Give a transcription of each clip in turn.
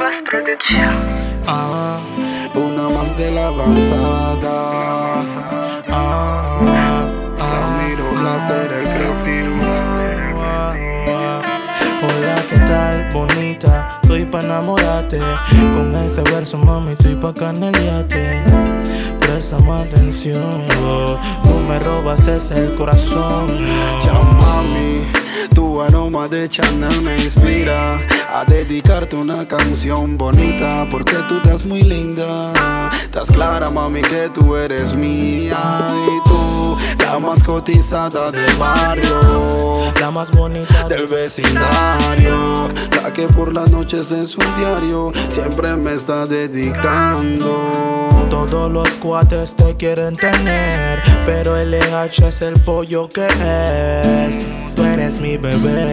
Production. Ah, una más de la avanzada. Ah, Ramiro Blaster, el crecido. Hola, ¿qué tal, bonita? Estoy pa' enamorarte Con ese verso, mami, estoy pa' caneliarte Préstame atención Tú me robaste el corazón. Ya, mami, tu aroma de Chanel me inspira a dedicarte una canción bonita porque tú estás muy linda. Estás clara, mami, que tú eres mía. Y tú, la más cotizada del barrio, La más bonita del vecindario, la que por las noches en su diario siempre me está dedicando. Todos los cuates te quieren tener, pero el EH es el pollo que es. Tú eres mi bebé,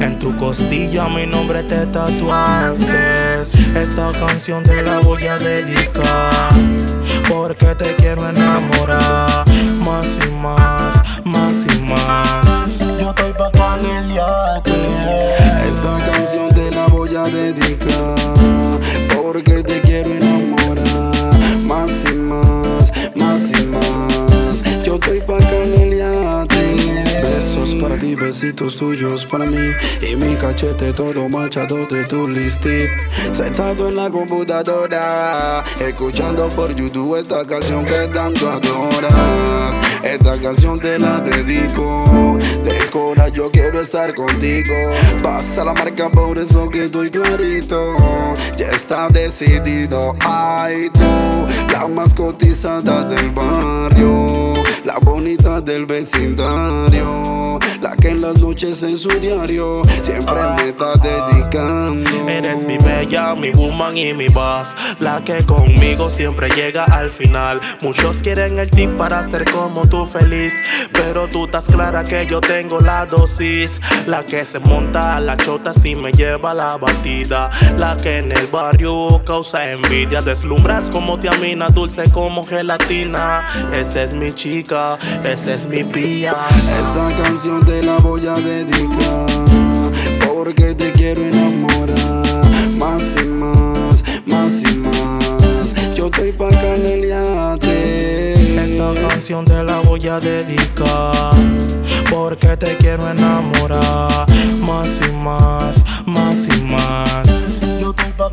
en tu costilla mi nombre te tatuaste. Esta canción te la voy a dedicar, porque te quiero enamorar. Más y más, más y más. Besitos tuyos para mí y mi cachete todo machado de tu lipstick. Sentado en la computadora, escuchando por YouTube esta canción que tanto adoras. Esta canción te la dedico. De cora yo quiero estar contigo. Pasa la marca por eso que estoy clarito. Ya está decidido. Ay tú, la más cotizada del barrio. La bonita del vecindario. Que en las noches en su diario siempre me está dedicando. Eres mi bella, mi woman y mi boss. La que conmigo siempre llega al final. Muchos quieren el tip para ser como tú feliz. Pero tú estás clara que yo tengo la dosis. La que se monta a la chota si me lleva la batida. La que en el barrio causa envidia. Deslumbras como tiamina, dulce como gelatina. Esa es mi chica, esa es mi pía. Esta canción te la voy a dedicar porque te quiero enamorar a dedicar porque te quiero enamorar más y más, más y más. Yo estoy pa'.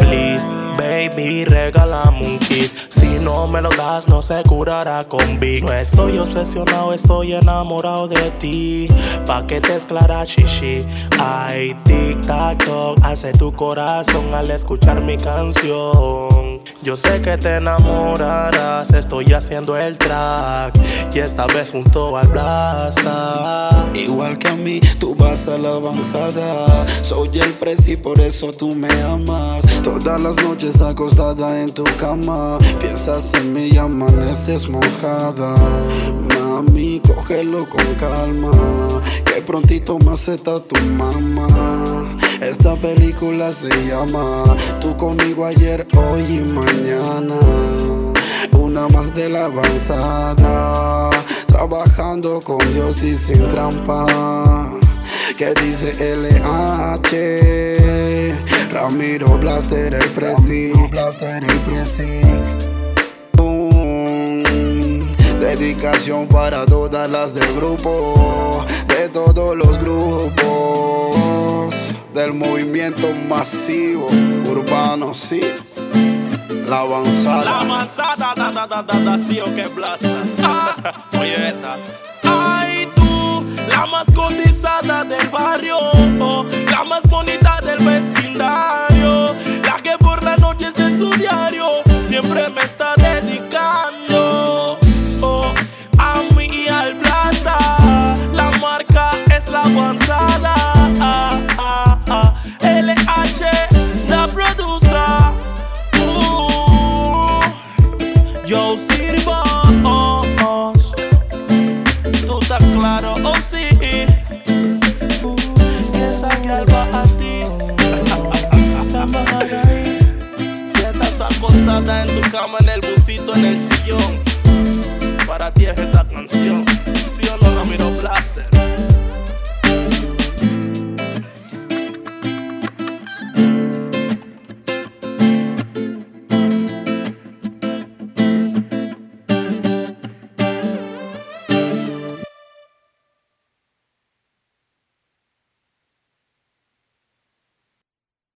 Please, baby, regálame un kiss. Si no me lo das, no se curará con Big. No estoy obsesionado, estoy enamorado de ti. Pa' que te esclara chichi. Ay, tic tac toc, hace tu corazón al escuchar mi canción. Yo sé que te enamorarás, estoy haciendo el track y esta vez junto al Blasta. Igual que a mí, tú vas a la avanzada. Soy el presi, por eso tú me amas. Todas las noches acostada en tu cama. Piensas en mí y amaneces mojada. Mami, cógelo con calma. Que prontito más está tu mamá. Esta película se llama Tú conmigo ayer, hoy y mañana. Una más de la avanzada. Trabajando con Dios y sin trampa. Que dice LH. Ramiro Blaster, el presi. Blaster, el presi. Dedicación para todas las del grupo, de todos los grupos, del movimiento masivo urbano, sí. La avanzada. La manzana, da, da, da, da, da, sí o que blasta. Oye, esta. Ay, tú, la más cotizada del barrio, oh, la más bonita del vecindario, la avanzada. LH, la producer. Uh, Yo sirvo, oh, oh. claro, oh sí. Uh, y esa va a ti. Si estás acostada en tu cama, en el busito, en el sillón, para ti es esta canción.